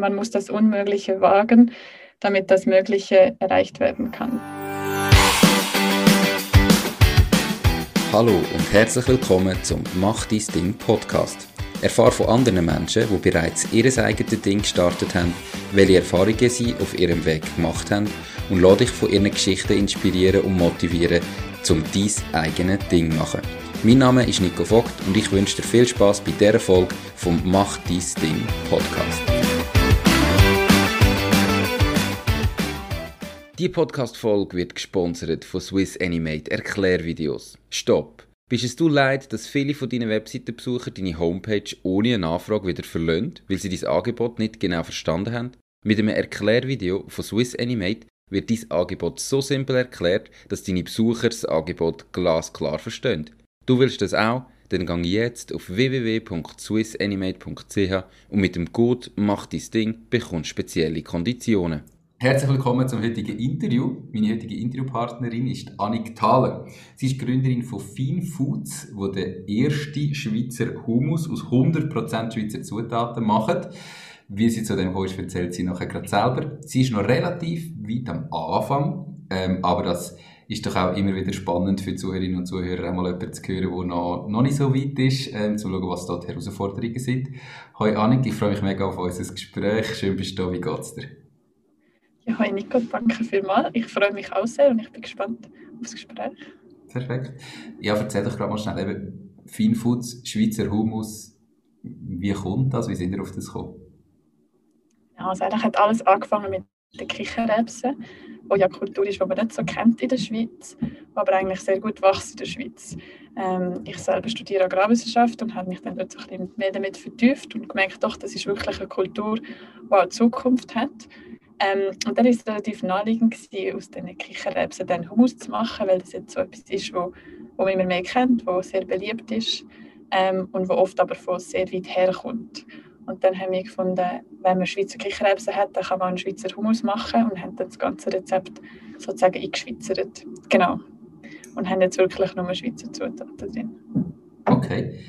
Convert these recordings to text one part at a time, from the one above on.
man muss das Unmögliche wagen, damit das Mögliche erreicht werden kann. Hallo und herzlich willkommen zum Mach dein Ding Podcast. Erfahre von anderen Menschen, die bereits ihr eigenes Ding gestartet haben, welche Erfahrungen sie auf ihrem Weg gemacht haben und lade dich von ihren Geschichten inspirieren und motivieren, um dein eigenes Ding zu machen. Mein Name ist Nico Vogt und ich wünsche dir viel Spaß bei dieser Folge vom Mach dein Ding Podcast. Die Podcast-Folge wird gesponsert von Swiss Animate Erklärvideos. Stopp! Bist es du leid, dass viele von deinen Webseitenbesucher deine Homepage ohne eine Anfrage wieder verlöhnt, weil sie dein Angebot nicht genau verstanden haben? Mit einem Erklärvideo von Swiss Animate wird dein Angebot so simpel erklärt, dass deine Besucher das Angebot glasklar verstehen. Du willst das auch? Dann gang jetzt auf www.swissanimate.ch und mit dem Code Mach dein Ding bekommst spezielle Konditionen. Herzlich willkommen zum heutigen Interview. Meine heutige Interviewpartnerin ist Annik Thaler. Sie ist Gründerin von Fine Foods, wo der erste Schweizer Hummus aus 100% Schweizer Zutaten macht. Wie sie zu dem ist, erzählt sie nachher gerade selber. Sie ist noch relativ weit am Anfang, ähm, aber das ist doch auch immer wieder spannend für Zuhörerinnen und Zuhörer, einmal jemanden zu hören, der noch, noch nicht so weit ist, ähm, zu schauen, was die Herausforderungen sind. Hoi Annik, ich freue mich mega auf unser Gespräch. Schön bist du da, wie geht's dir? Ja, hoi Nico, danke vielmals. Ich freue mich auch sehr und ich bin gespannt auf das Gespräch. Perfekt. Ja, erzähl doch gerade mal schnell, eben, Finfoods, Schweizer Hummus, wie kommt das? Wie sind ihr auf das gekommen? Ja, also eigentlich hat alles angefangen mit den Kichererbsen wo ja Kultur ist, die man nicht so kennt in der Schweiz, aber eigentlich sehr gut wächst in der Schweiz. Ähm, ich selber studiere Agrarwissenschaft und habe mich dann dort so ein bisschen mehr damit vertieft und gemerkt, doch, das ist wirklich eine Kultur, die auch Zukunft hat. Ähm, und dann war es relativ naheliegend, gewesen, aus diesen Kichererbsen dann Hummus zu machen, weil das jetzt so etwas ist, wo, wo man immer mehr kennt, wo sehr beliebt ist ähm, und wo oft aber von sehr weit herkommt. Und dann haben wir gefunden, wenn man Schweizer Kichererbsen hat, dann kann man einen Schweizer Hummus machen und haben dann das ganze Rezept sozusagen eingeschweizert. Genau. Und haben jetzt wirklich nur Schweizer Zutaten drin. Okay.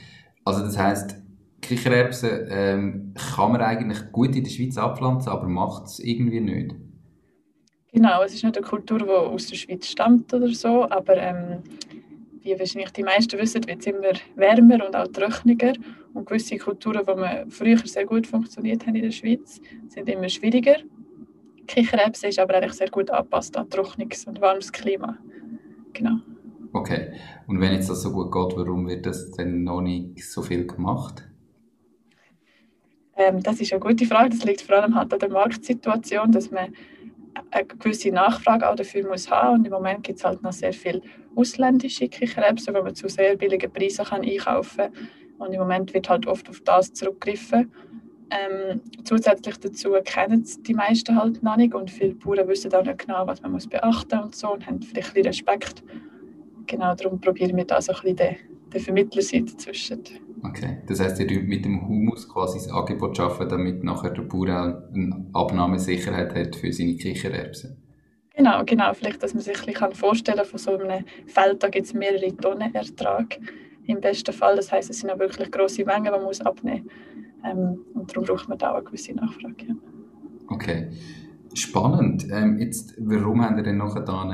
Also das heisst, Kichererbsen ähm, kann man eigentlich gut in der Schweiz abpflanzen, aber macht es irgendwie nicht? Genau, es ist nicht eine Kultur, die aus der Schweiz stammt oder so, aber ähm, wie wahrscheinlich die meisten wissen, wird es immer wärmer und auch trockener. Und gewisse Kulturen, die man früher sehr gut funktioniert haben in der Schweiz, sind immer schwieriger. Kichererbsen ist aber eigentlich sehr gut angepasst an trockenes und warmes Klima. Genau. Okay. Und wenn jetzt das so gut geht, warum wird das denn noch nicht so viel gemacht? Ähm, das ist eine gute Frage. Das liegt vor allem halt an der Marktsituation, dass man eine gewisse Nachfrage auch dafür muss haben. Und im Moment gibt es halt noch sehr viele ausländische Kichererbsen, die man zu sehr billigen Preisen kann einkaufen kann. Und im Moment wird halt oft auf das zurückgegriffen. Ähm, zusätzlich dazu kennen es die meisten halt noch nicht und viele Bauern wissen auch nicht genau, was man muss beachten und so und haben vielleicht ein bisschen Respekt. Genau darum probieren wir da so ein bisschen den, den Vermittlerseite dazwischen. Okay, das heißt, ihr mit dem Humus quasi das Angebot schaffen, damit nachher der Bauer eine Abnahmesicherheit hat für seine Kichererbsen? Genau, genau. Vielleicht, dass man sich ein bisschen vorstellen kann, von so einem Feld, da gibt es mehrere Tonnen Ertrag im besten Fall. Das heißt, es sind auch wirklich grosse Mengen, die man muss abnehmen muss. Ähm, und darum braucht man da auch eine gewisse Nachfrage. Ja. Okay, spannend. Ähm, jetzt, warum haben ihr denn noch da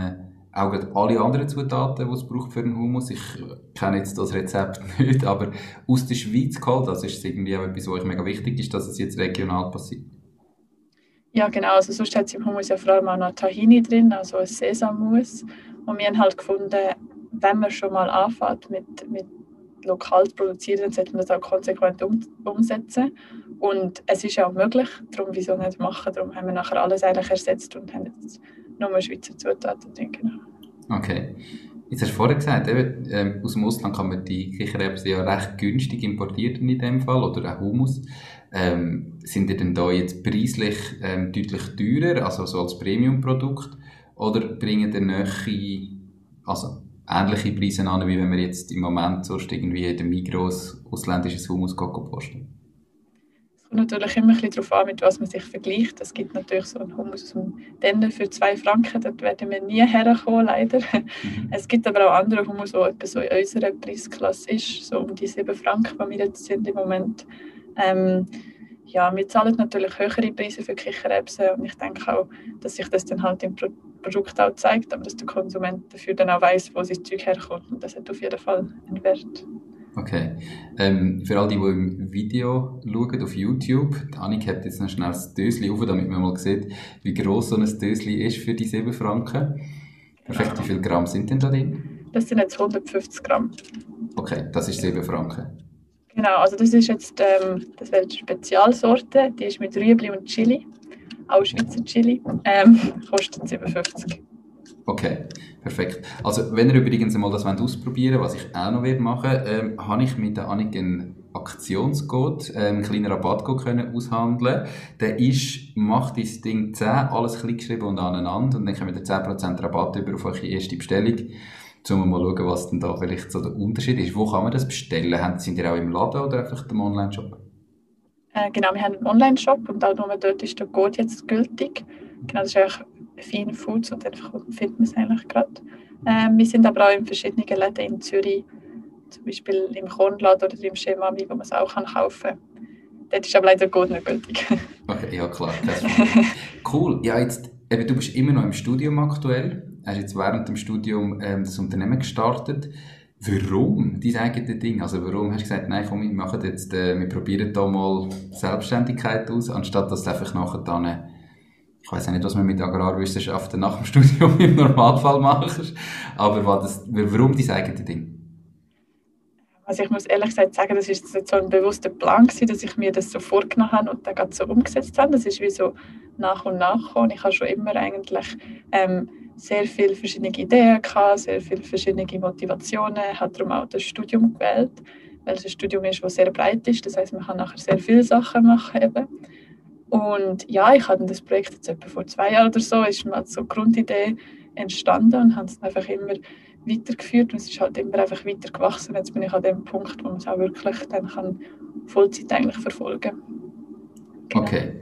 auch alle anderen Zutaten, die es braucht für einen Hummus. Ich kenne jetzt das Rezept nicht, aber aus der Schweiz geholt, das ist irgendwie auch etwas, was mega wichtig ist, dass es jetzt regional passiert. Ja, genau. Also sonst hat es im Hummus ja vor allem auch noch Tahini drin, also ein Sesammus. Und wir haben halt gefunden, wenn man schon mal anfängt mit, mit lokal zu produzieren, dann sollte man das auch konsequent um, umsetzen. Und es ist ja auch möglich, darum wieso nicht machen. Darum haben wir nachher alles eigentlich ersetzt und haben jetzt nur Schweizer Zutaten drin. Genau. Okay. Jetzt hast du vorher gesagt, eben, ähm, aus dem Ausland kann man die Kichererbsen ja recht günstig importieren in dem Fall, oder auch Hummus. Ähm, sind die denn da jetzt preislich ähm, deutlich teurer, also so als Premium-Produkt, oder bringen die Nähe, also ähnliche Preise an, wie wenn man jetzt im Moment sonst irgendwie in dem Migros ausländisches Hummus posten? Kommt natürlich immer ein bisschen darauf an, mit was man sich vergleicht. Es gibt natürlich so einen Hummus aus dem Denner für zwei Franken, dort werden wir nie herkommen, leider. Mhm. Es gibt aber auch andere Hummus, die etwa so in unserer Preisklasse ist, so um die sieben Franken, die wir jetzt sind im Moment. Ähm, ja, wir zahlen natürlich höhere Preise für Kichererbsen und ich denke auch, dass sich das dann halt im Pro Produkt auch zeigt, aber dass der Konsument dafür dann auch weiß, wo sein Zeug herkommt und das hat auf jeden Fall einen Wert. Okay. Ähm, für all die, die im Video schauen, auf YouTube, die Annik hat jetzt noch schnell das Dösli auf, damit man mal sieht, wie groß so ein Dösli ist für die 7 Franken. Perfekt, genau. wie viele Gramm sind denn da drin? Das sind jetzt 150 Gramm. Okay, das ist 7 Franken. Genau, also das ist jetzt ähm, das wäre die Spezialsorte, die ist mit Rüebli und Chili, auch Schweizer Chili, ähm, kostet 7,50. Okay, perfekt. Also wenn ihr übrigens mal das ausprobieren wollt, was ich auch noch werde machen, ähm, habe ich mit der Annik einen Aktionscode, äh, einen kleinen Rabattcode können aushandeln. Der ist, macht das Ding 10, alles geschrieben und aneinander und dann kommt ihr 10% Rabatt über auf eure erste Bestellung um mal schauen, was denn da vielleicht so der Unterschied ist. Wo kann man das bestellen? Sind die auch im Laden oder einfach im Online-Shop? Äh, genau, wir haben einen Online-Shop und auch nur dort ist der Code jetzt gültig. Genau, das ist Fine Foods und einfach findet man es eigentlich gerade. Äh, wir sind aber auch in verschiedenen Läden in Zürich, zum Beispiel im Kornladen oder im Schemami, wo man es auch kann kaufen kann. Dort ist aber leider der Code nicht gültig. Okay, ja klar. cool. Ja, jetzt, eben, du bist immer noch im Studium aktuell hast jetzt während dem Studium ähm, das Unternehmen gestartet. Warum dein eigenes Ding? Also warum hast du gesagt, nein, komm, wir machen jetzt, äh, wir probieren da mal Selbstständigkeit aus, anstatt dass du einfach nachher dann, ich weiß nicht, was man mit Agrarwissenschaften nach dem Studium im Normalfall machst, aber das, warum dein eigenes Ding? Also ich muss ehrlich gesagt sagen, das ist so ein bewusster Plan gewesen, dass ich mir das so vorgenommen habe und dann so umgesetzt habe. Das ist wie so nach und nach gekommen. Ich habe schon immer eigentlich ähm, sehr viele verschiedene Ideen gehabt, sehr viele verschiedene Motivationen, habe darum auch das Studium gewählt, weil es ein Studium ist, das sehr breit ist. Das heißt, man kann nachher sehr viele Sachen machen eben. Und ja, ich hatte das Projekt jetzt etwa vor zwei Jahren oder so, ist mal so eine Grundidee entstanden und habe es einfach immer weitergeführt und es ist halt immer einfach weiter gewachsen. Jetzt bin ich an dem Punkt, wo man es auch wirklich dann kann Vollzeit eigentlich verfolgen. Genau. Okay.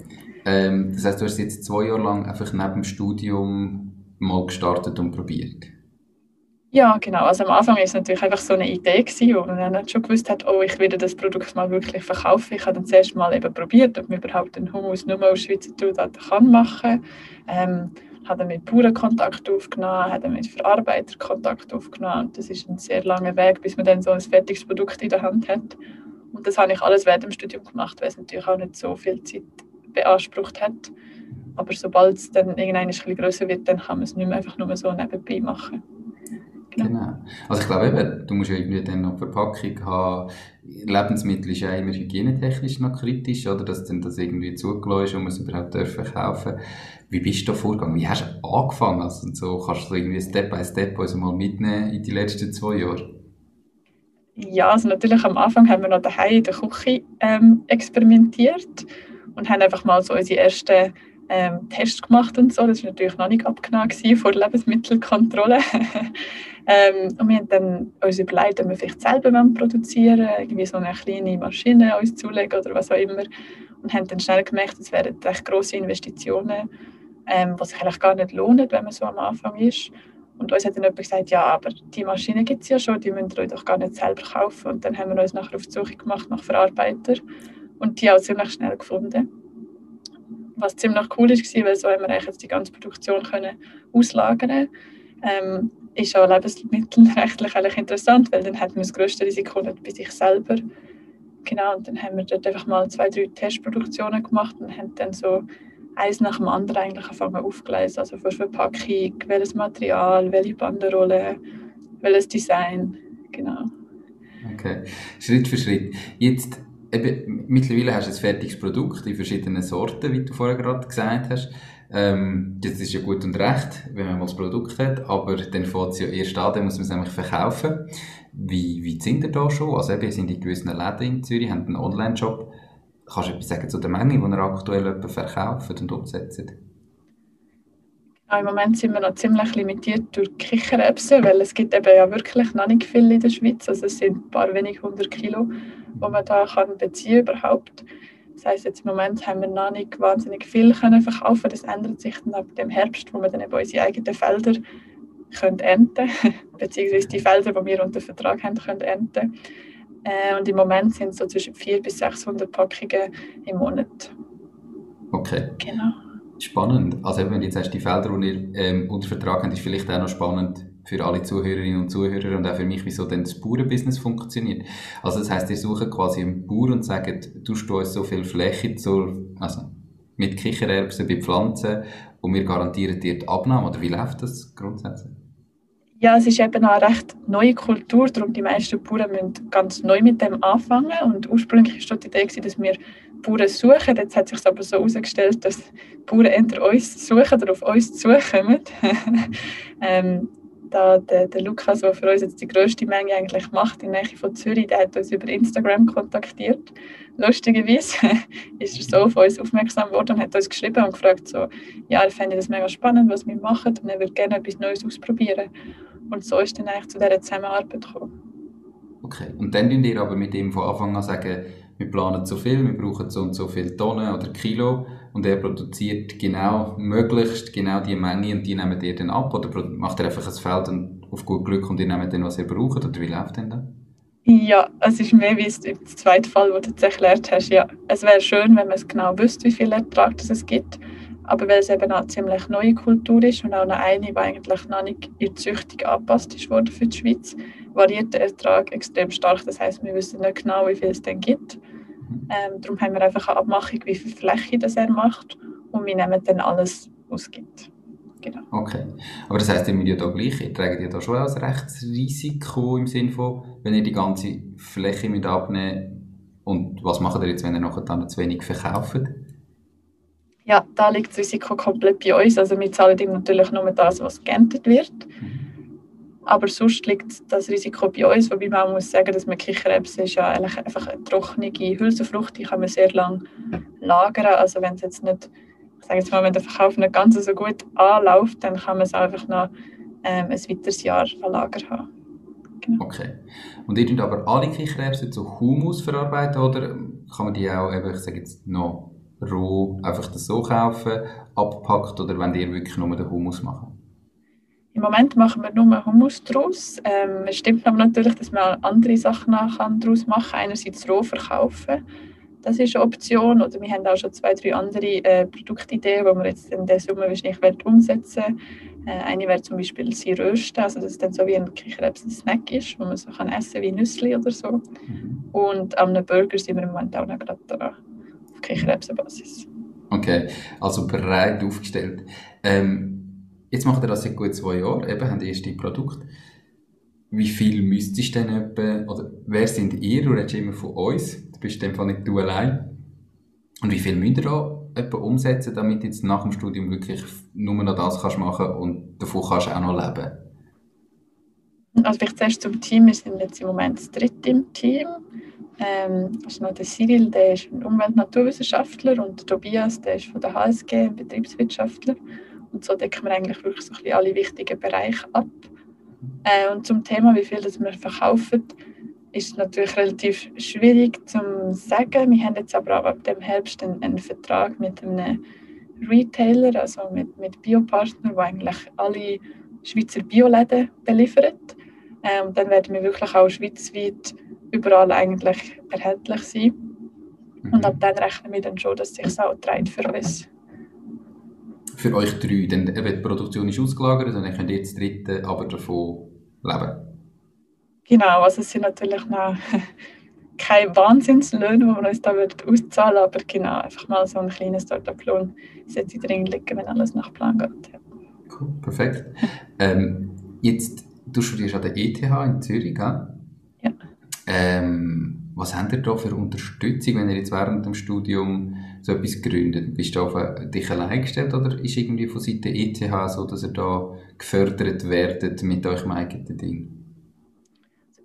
Ähm, das heißt, du hast jetzt zwei Jahre lang einfach neben dem Studium mal gestartet und probiert? Ja, genau. Also am Anfang war es natürlich einfach so eine Idee, gewesen, wo man dann schon gewusst hat, oh, ich werde das Produkt mal wirklich verkaufen. Ich habe dann zuerst mal eben probiert, ob man überhaupt einen Hummus nur aus Schweizer Zutaten kann machen ähm, habe dann mit Bauern Kontakt aufgenommen, habe dann mit Verarbeitern Kontakt aufgenommen. Das ist ein sehr langer Weg, bis man dann so ein fertiges Produkt in der Hand hat. Und das habe ich alles während dem Studium gemacht, weil es natürlich auch nicht so viel Zeit beansprucht hat. Aber sobald es dann irgendwann ein bisschen größer wird, dann kann man es nicht mehr einfach nur so nebenbei machen. Genau. genau. Also ich glaube eben, du musst ja irgendwie dann noch Verpackung haben. Lebensmittel ist ja immer hygienetechnisch noch kritisch, oder? Dass dann das irgendwie zugelassen ist und man es überhaupt dürfen kaufen. Wie bist du da vorgegangen? Wie hast du angefangen? Also so, kannst du irgendwie Step by Step uns mal mitnehmen in die letzten zwei Jahre? Ja, also natürlich am Anfang haben wir noch daheim in der Küche ähm, experimentiert und haben einfach mal so unsere ersten ähm, Tests gemacht und so. Das war natürlich noch nicht abgenommen vor der Lebensmittelkontrolle. ähm, und wir haben dann uns überlegt, ob wir vielleicht selber produzieren wollen, irgendwie so eine kleine Maschine uns zulegen oder was auch immer. Und haben dann schnell gemerkt, es wären recht grosse Investitionen, ähm, was sich eigentlich gar nicht lohnt, wenn man so am Anfang ist. Und uns hat dann jemand gesagt, ja, aber die Maschine gibt es ja schon, die müsst ihr euch doch gar nicht selber kaufen. Und dann haben wir uns nachher auf die Suche gemacht nach Verarbeitern und die auch ziemlich schnell gefunden was ziemlich cool ist, weil so haben wir jetzt die ganze Produktion können auslagern ähm, ist auch lebensmittelrechtlich eigentlich interessant, weil dann hat man das größte Risiko nicht bei sich selber. Genau, und dann haben wir dort einfach mal zwei, drei Testproduktionen gemacht und haben dann so eins nach dem anderen eigentlich angefangen aufgeleisen. Also für Verpackung, welches Material, welche Banderole, welches Design, genau. Okay, Schritt für Schritt. Jetzt eben, mittlerweile hast du ein fertiges Produkt in verschiedenen Sorten, wie du vorher gerade gesagt hast. Ähm, das ist ja gut und recht, wenn man mal das Produkt hat, aber dann fängt es ja erst an, dann muss man es nämlich verkaufen. Wie, wie sind ihr da schon? Also eben, sind in gewissen Läden in Zürich, haben einen Online-Shop. Kannst du etwas sagen zu der Menge, die ihr aktuell verkauft und umsetzt? Ja, Im Moment sind wir noch ziemlich limitiert durch Kichererbsen, weil es gibt eben ja wirklich noch nicht viel in der Schweiz. Also es sind ein paar wenig hundert Kilo die man da kann beziehen überhaupt. Das heisst, jetzt im Moment haben wir noch nicht wahnsinnig viel können verkaufen. Das ändert sich dann ab dem Herbst, wo wir dann eben unsere eigenen Felder können ernten beziehungsweise die Felder, die wir unter Vertrag haben, können ernten. Äh, und im Moment sind es so zwischen 400 bis 600 Packungen im Monat. Okay. Genau. Spannend. Also wenn du jetzt hast, die Felder, die ihr ähm, unter Vertrag habt, ist vielleicht auch noch spannend für alle Zuhörerinnen und Zuhörer und auch für mich, wieso denn das Bauernbusiness funktioniert. Also das heißt, ihr sucht quasi einen Bauer und sagt, du uns so viel Fläche zu, also mit Kichererbsen bei Pflanzen und wir garantieren dir die Abnahme. Oder wie läuft das grundsätzlich? Ja, es ist eben eine recht neue Kultur, darum die meisten Bauern müssen ganz neu mit dem anfangen. Und ursprünglich war die Idee, dass wir Bauern suchen. Jetzt hat sich aber so herausgestellt, dass Bauern entweder uns suchen oder auf uns zukommen. ähm, da der, der Lukas, der für uns jetzt die grösste Menge eigentlich macht, in der Nähe von Zürich, der hat uns über Instagram kontaktiert. Lustigerweise ist er so auf uns aufmerksam geworden und hat uns geschrieben und gefragt, so, ja, er fände das mega spannend, was wir machen und er würde gerne etwas Neues ausprobieren. Und so ist dann eigentlich zu dieser Zusammenarbeit gekommen. Okay, und dann könnt ihr aber mit ihm von Anfang an sagen, wir planen zu viel, wir brauchen so und so viele Tonnen oder Kilo und er produziert genau, möglichst genau die Menge und die nehmen ihr dann ab oder macht er einfach ein Feld und auf gut Glück und ihr nehmt dann, was ihr braucht oder wie läuft denn das? Ja, es ist mehr wie im zweiten Fall, wo du jetzt erklärt hast. Ja, es wäre schön, wenn man es genau wüsste, wie viel Ertrag es gibt. Aber weil es eben eine ziemlich neue Kultur ist und auch noch eine, die eigentlich noch nicht in der Züchtung angepasst worden für die Schweiz, variiert der Ertrag extrem stark. Das heißt, wir wissen nicht genau, wie viel es denn gibt. Ähm, darum haben wir einfach eine Abmachung, wie viel Fläche das er macht und wir nehmen dann alles, was es gibt. Genau. Okay. Aber das heisst, ihr müsst ja da gleich, ihr tragt ja da schon ein Rechtsrisiko im Sinne von, wenn ihr die ganze Fläche mit abnehmen und was macht ihr jetzt, wenn ihr nachher dann zu wenig verkauft? Ja, da liegt das Risiko komplett bei uns. Also wir zahlen ihm natürlich nur das, was geerntet wird. Mhm. Aber sonst liegt das Risiko bei uns, wobei man muss sagen, dass man Kichererbsen ist ja eigentlich einfach eine trockene Hülsenfrucht, die kann man sehr lange lagern. Also wenn es jetzt nicht, ich sage jetzt mal, wenn der Verkauf nicht ganz so gut anläuft, dann kann man es einfach noch ähm, ein weiteres Jahr an Lager haben. Genau. Okay. Und ihr aber alle Kichererbsen zu Humus verarbeiten oder kann man die auch, eben, ich sage jetzt noch roh, einfach das so kaufen, abpackt oder wenn ihr wirklich nur den Humus machen? Im Moment machen wir nur Hummus daraus. Ähm, es stimmt aber natürlich, dass man andere Sachen daraus machen kann. Einerseits roh verkaufen, das ist eine Option. Oder wir haben auch schon zwei, drei andere äh, Produktideen, die wir jetzt in der Summe wahrscheinlich umsetzen werden. Äh, eine wäre zum Beispiel sie rösten, also dass es dann so wie ein Kichererbsen-Snack ist, wo man so kann essen wie Nüssli oder so. Mhm. Und am Burger sind wir im Moment auch noch gerade dran, auf Kichererbsenbasis. Okay, also bereit aufgestellt. Ähm, Jetzt macht ihr das seit gut zwei Jahren, eben, habt erste Produkt. Wie viel müsstest du denn etwa, oder wer sind ihr? Du redest immer von uns, du bist in dem Fall nicht du allein. Und wie viel müsst ihr da etwa umsetzen, damit du jetzt nach dem Studium wirklich nur noch das kannst machen und davon kannst du auch noch leben? Also vielleicht zuerst zum Team. Wir sind jetzt im Moment das dritte im Team. Ähm, also noch der Cyril, der ist ein Umwelt- und Tobias, der ist von der HSG, ein Betriebswirtschaftler. Und so decken wir eigentlich wirklich so ein bisschen alle wichtigen Bereiche ab. Äh, und zum Thema, wie viel das wir verkaufen, ist natürlich relativ schwierig zu sagen. Wir haben jetzt aber ab dem Herbst einen, einen Vertrag mit einem Retailer, also mit, mit Biopartner, der eigentlich alle Schweizer Bioläden beliefert. Ähm, dann werden wir wirklich auch schweizweit überall eigentlich erhältlich sein. Und mhm. ab dann rechnen wir dann schon, dass es sich auch trägt für uns für euch drei? Denn eben, die Produktion ist ausgelagert und dann könnt ihr jetzt dritte aber davon leben. Genau, also es sind natürlich noch keine Wahnsinnslöhne, die wir uns da auszahlen aber genau, einfach mal so ein kleines Startup-Lohn sollte drin liegen, wenn alles nach Plan geht. Ja. Cool, perfekt. ähm, jetzt, du studierst an der ETH in Zürich? Ja. Ähm, was habt ihr da für Unterstützung, wenn ihr jetzt während dem Studium so etwas gründet? Bist du auf dich allein gestellt oder ist irgendwie von Seite ETH so, dass ihr da gefördert werdet mit eurem eigenen Ding?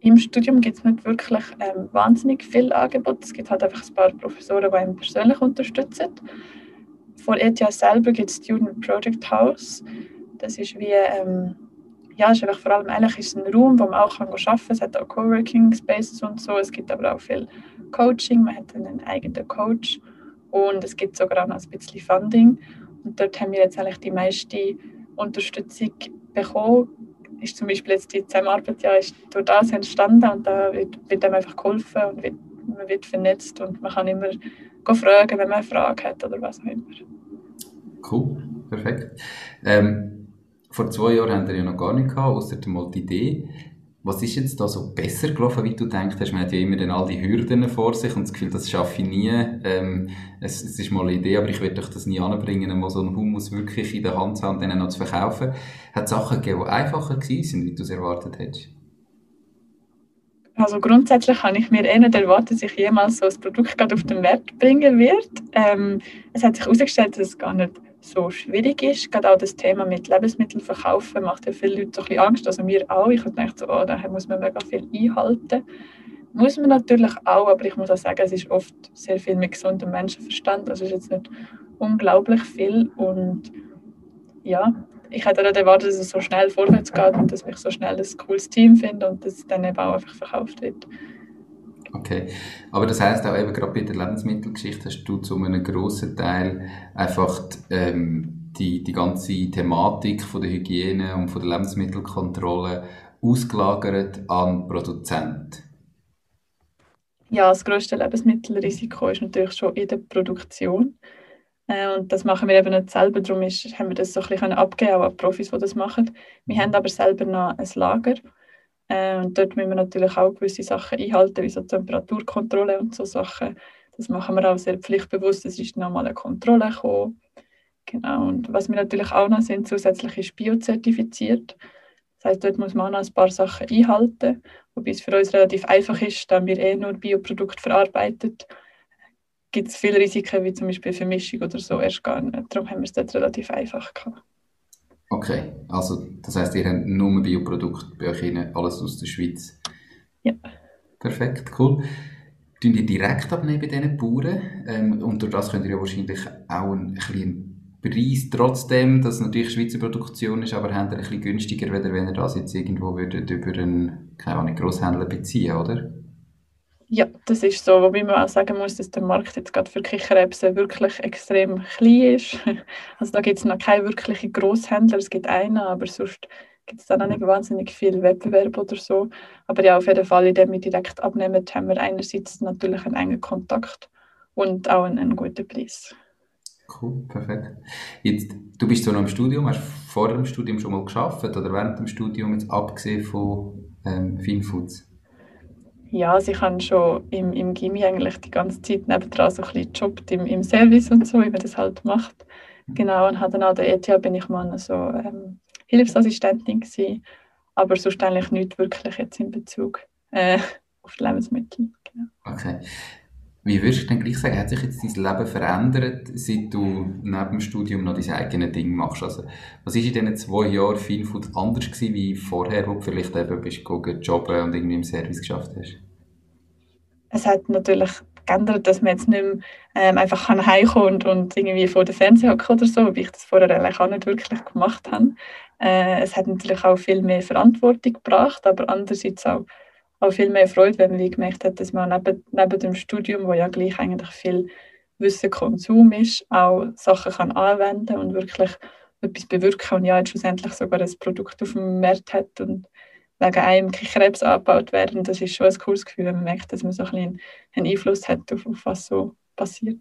Im Studium gibt es nicht wirklich ähm, wahnsinnig viel Angebot. Es gibt halt einfach ein paar Professoren, die einen persönlich unterstützen. Von ETH selber gibt es Student Project House. Das ist wie ähm, ja, ist einfach vor allem eigentlich ist ein Raum, wo man auch kann arbeiten kann. Es hat auch Coworking Spaces und so. Es gibt aber auch viel Coaching. Man hat einen eigenen Coach und es gibt sogar auch noch ein bisschen Funding. Und dort haben wir jetzt eigentlich die meiste Unterstützung bekommen. ist zum Beispiel jetzt die Zusammenarbeit ja ist durch das entstanden und da wird, wird einem einfach geholfen und wird, man wird vernetzt und man kann immer fragen, wenn man eine Frage hat oder was auch immer. Cool, perfekt. Ähm, vor zwei Jahren haben wir ja noch gar nicht gehabt, außer mal die Idee. Was ist jetzt da so besser gelaufen, wie du denkst? Man hat ja immer dann all die Hürden vor sich und das Gefühl, das schaffe ich nie. Ähm, es, es, ist mal eine Idee, aber ich werde euch das nie anbringen, mal so einen Hummus wirklich in der Hand zu haben und dann noch zu verkaufen. Hat es Sachen gegeben, die einfacher waren, wie du es erwartet hättest? Also grundsätzlich habe ich mir eh nicht erwartet, dass ich jemals so ein Produkt gerade auf den Wert bringen werde. Ähm, es hat sich herausgestellt, dass es gar nicht so schwierig ist. Gerade auch das Thema mit Lebensmitteln verkaufen macht ja viele Leute so ein bisschen Angst. Also mir auch. Ich habe gedacht, so, oh, da muss man mega viel einhalten. Muss man natürlich auch, aber ich muss auch sagen, es ist oft sehr viel mit gesundem Menschenverstand. Also es ist jetzt nicht unglaublich viel. Und ja, ich hätte nicht erwartet, dass es so schnell vorwärts geht und dass ich so schnell ein cooles Team finde und dass es dann eben auch einfach verkauft wird. Okay, aber das heißt auch eben gerade bei der Lebensmittelgeschichte hast du zu einem grossen Teil einfach ähm, die, die ganze Thematik von der Hygiene und von der Lebensmittelkontrolle ausgelagert an Produzent. Ja, das größte Lebensmittelrisiko ist natürlich schon in der Produktion. Äh, und das machen wir eben nicht selber, darum ist, haben wir das so ein bisschen abgeben, auch an Profis, die das machen. Wir haben aber selber noch ein Lager äh, und dort müssen wir natürlich auch gewisse Sachen einhalten, wie so Temperaturkontrolle und so Sachen. Das machen wir auch sehr pflichtbewusst. Es ist nochmal eine Kontrolle gekommen. Genau. Und was wir natürlich auch noch sind, zusätzlich ist biozertifiziert. Das heißt, dort muss man auch noch ein paar Sachen einhalten, wobei es für uns relativ einfach ist, da wir eh nur Bioprodukte verarbeiten. Gibt es viele Risiken, wie zum Beispiel Vermischung oder so, erst gar nicht. Darum haben wir es dort relativ einfach gehabt. Okay, also das heißt, ihr habt nur Bioprodukte bei euch rein, alles aus der Schweiz? Ja. Perfekt, cool. Tun ihr direkt abnehmen bei diesen Bauern? Ähm, und durch das könnt ihr ja wahrscheinlich auch einen kleinen Preis, trotzdem, dass es natürlich Schweizer Produktion ist, aber habt ihr ein bisschen günstiger, wenn ihr das jetzt irgendwo würdet über einen, keine Ahnung, Grosshändler beziehen, oder? Das ist so. Wobei man auch sagen muss, dass der Markt jetzt gerade für Kichererbsen wirklich extrem klein ist. Also da gibt es noch keine wirklichen Grosshändler. Es gibt einen, aber sonst gibt es da noch nicht wahnsinnig viel Wettbewerb oder so. Aber ja, auf jeden Fall, indem wir direkt abnehmen, haben wir einerseits natürlich einen engen Kontakt und auch einen, einen guten Preis. Cool, perfekt. Jetzt, du bist so noch im Studium, hast vor dem Studium schon mal geschafft oder während dem Studium jetzt abgesehen von ähm, Finfoods? Ja, also ich habe schon im, im Gimmi eigentlich die ganze Zeit nebendran so ein bisschen gejobbt im, im Service und so, wie man das halt macht. Genau, und dann an der ETH bin ich mal so ähm, Hilfsassistentin gewesen, aber sonst eigentlich nicht wirklich jetzt in Bezug äh, auf die Lebensmittel. Genau. Okay. Wie würdest du denn gleich sagen, hat sich jetzt dein Leben verändert, seit du neben dem Studium noch dein eigenes Ding machst? Also, was war in diesen zwei Jahren Feinfood anders gewesen, wie vorher, wo du vielleicht eben bist jobben und irgendwie im Service geschafft hast? Es hat natürlich geändert, dass man jetzt nicht mehr ähm, einfach heimkommen und, irgendwie vor dem Fernseher hocken oder so, wie ich das vorher eigentlich auch nicht wirklich gemacht habe. Äh, es hat natürlich auch viel mehr Verantwortung gebracht, aber andererseits auch auch viel mehr Freude, wenn man gemerkt hat, dass man neben, neben dem Studium, wo ja gleich eigentlich viel Wissenkonsum ist, auch Sachen kann anwenden und wirklich etwas bewirken und ja schlussendlich sogar ein Produkt auf dem Markt hat und wegen einem Krebs angebaut werden. Das ist schon ein cooles Gefühl, wenn man merkt, dass man so ein bisschen einen Einfluss hat auf, auf was so passiert.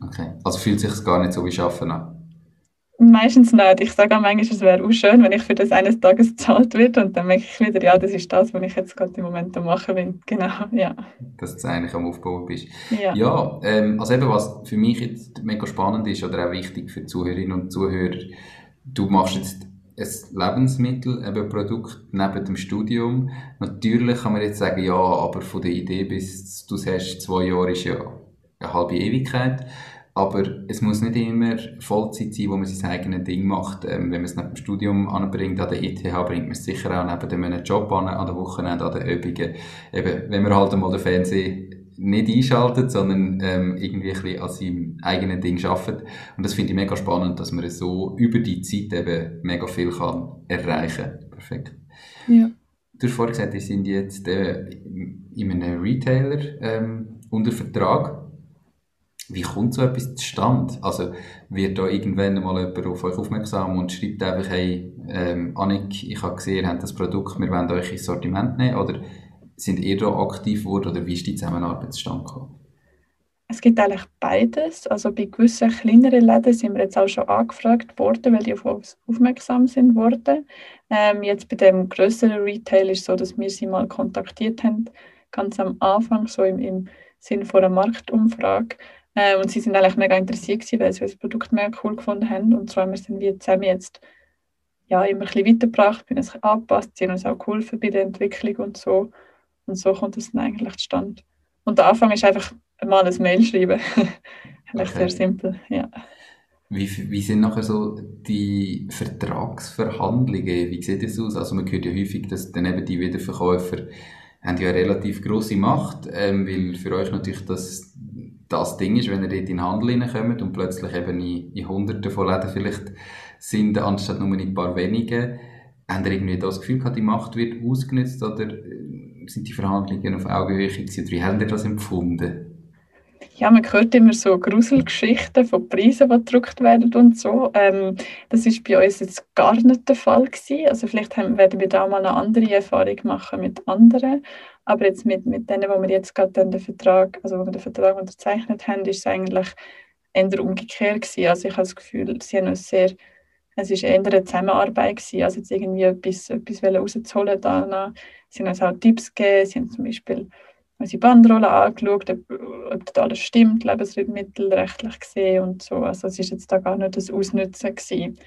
Okay, also fühlt sich gar nicht so wie Schaffen an? Meistens nicht. Ich sage auch manchmal, es wäre auch schön, wenn ich für das eines Tages bezahlt werde und dann merke ich wieder, ja, das ist das, was ich jetzt gerade im Moment machen bin. Genau, ja. Dass du eigentlich am Aufbauen bist. Ja, ja ähm, also eben, was für mich jetzt mega spannend ist oder auch wichtig für Zuhörerinnen und Zuhörer, du machst jetzt ein Lebensmittel, eben ein Produkt neben dem Studium. Natürlich kann man jetzt sagen, ja, aber von der Idee bis du sagst, zwei Jahre ist ja eine halbe Ewigkeit. Aber es muss nicht immer Vollzeit sein, wo man sein eigenes Ding macht. Ähm, wenn man es neben dem Studium anbringt, an der ETH, bringt man es sicher auch neben einem Job an, an der Wochenende, an den Übungen. Eben, wenn man halt einmal den Fernseher nicht einschaltet, sondern ähm, irgendwie ein bisschen an seinem eigenen Ding arbeitet. Und das finde ich mega spannend, dass man so über die Zeit eben mega viel kann erreichen kann. Perfekt. Ja. Du hast vorhin gesagt, die sind jetzt äh, in einem Retailer ähm, unter Vertrag. Wie kommt so etwas zustande? Also wird da irgendwann mal jemand auf euch aufmerksam und schreibt einfach, hey, ähm, Annik, ich habe gesehen, ihr habt das Produkt, wir wollen euch ins Sortiment nehmen? Oder sind ihr da aktiv geworden oder wie ist die Zusammenarbeit zustande gekommen? Es gibt eigentlich beides. Also bei gewissen kleineren Läden sind wir jetzt auch schon angefragt worden, weil die auf uns aufmerksam sind worden. Ähm, jetzt bei dem größeren Retail ist es so, dass wir sie mal kontaktiert haben, ganz am Anfang, so im, im Sinn von einer Marktumfrage. Äh, und sie sind eigentlich mega interessiert gewesen, weil sie das Produkt mega cool gefunden haben. Und zwar wir sind wir zusammen jetzt ja, immer ein bisschen weitergebracht, bin es angepasst, sie haben uns auch geholfen bei der Entwicklung und so. Und so kommt es dann eigentlich zustande. Und der Anfang ist einfach mal ein Mail schreiben. Eigentlich okay. sehr simpel, ja. Wie, wie sind nachher so die Vertragsverhandlungen? Wie sieht das aus? Also man hört ja häufig, dass dann eben die Wiederverkäufer haben ja relativ große Macht, ähm, weil für euch natürlich das, das Ding ist, wenn ihr dort in den Handel hineinkommt und plötzlich eben in, in Hunderten von Läden vielleicht sind, anstatt nur in ein paar wenigen. Habt ihr irgendwie das Gefühl gehabt, die Macht wird ausgenutzt oder äh, sind die Verhandlungen auf Augenhöhe gewesen? Wie habt ihr das empfunden? Ja, man hört immer so Gruselgeschichten von Preisen, die gedruckt werden und so. Ähm, das ist bei uns jetzt gar nicht der Fall gewesen. Also vielleicht haben, werden wir da mal eine andere Erfahrung machen mit anderen. Aber jetzt mit, mit denen, wo wir jetzt gerade den Vertrag, also wo wir den Vertrag unterzeichnet haben, ist es eigentlich eher umgekehrt gewesen. Also ich habe das Gefühl, sie haben uns sehr, es ist eher eine Zusammenarbeit gewesen, also jetzt irgendwie etwas, etwas rauszuholen da. Sie haben uns auch Tipps gegeben, sie haben zum Beispiel unsere Bandrolle angeschaut, ob, ob das alles stimmt, lebensmittelrechtlich gesehen und so. Also es ist jetzt da gar nicht das Ausnutzen gewesen.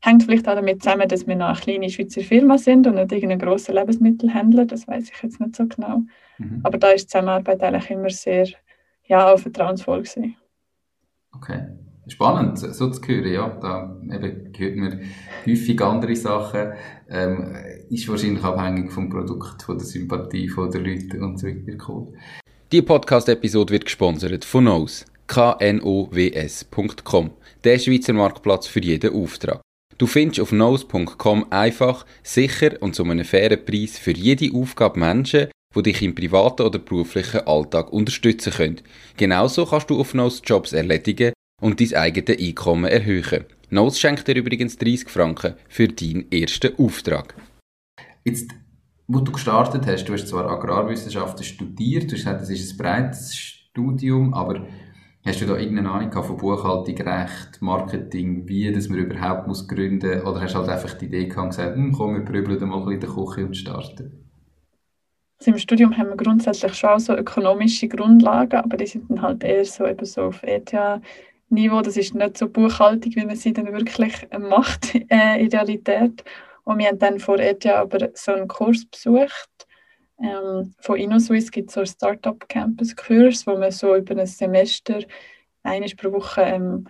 Hängt vielleicht auch damit zusammen, dass wir noch eine kleine Schweizer Firma sind und nicht irgendein grosser Lebensmittelhändler, das weiß ich jetzt nicht so genau. Mhm. Aber da ist die Zusammenarbeit eigentlich immer sehr ja, auch vertrauensvoll gewesen. Okay. Spannend, so zu hören, ja. Da eben hört man häufig andere Sachen. Ähm, ist wahrscheinlich abhängig vom Produkt, von der Sympathie von den Leuten und so weiter. Die Podcast-Episode wird gesponsert von Nose. knows.com. Der Schweizer Marktplatz für jeden Auftrag. Du findest auf nose.com einfach, sicher und zu einem fairen Preis für jede Aufgabe Menschen, die dich im privaten oder beruflichen Alltag unterstützen können. Genauso kannst du auf Nose Jobs erledigen und dein eigenes Einkommen erhöhen. Nose schenkt dir übrigens 30 Franken für deinen ersten Auftrag. Jetzt, wo du gestartet hast, du hast zwar Agrarwissenschaften studiert, du hast gesagt, das ist ein breites Studium, aber hast du da irgendeine Ahnung von Buchhaltung, Recht, Marketing, wie dass man überhaupt muss gründen muss? Oder hast du halt einfach die Idee gehabt und gesagt, hm, komm, wir prügeln mal ein bisschen in der Küche und starten? Also Im Studium haben wir grundsätzlich schon auch so ökonomische Grundlagen, aber die sind dann halt eher so, eben so auf ETH Niveau. Das ist nicht so Buchhaltung, wie man sie dann wirklich macht äh, in Realität. Und wir haben dann vor ETH aber so einen Kurs besucht. Ähm, von InnoSwiss gibt es so Startup Campus Kurs, wo man so über ein Semester einmal pro Woche ähm,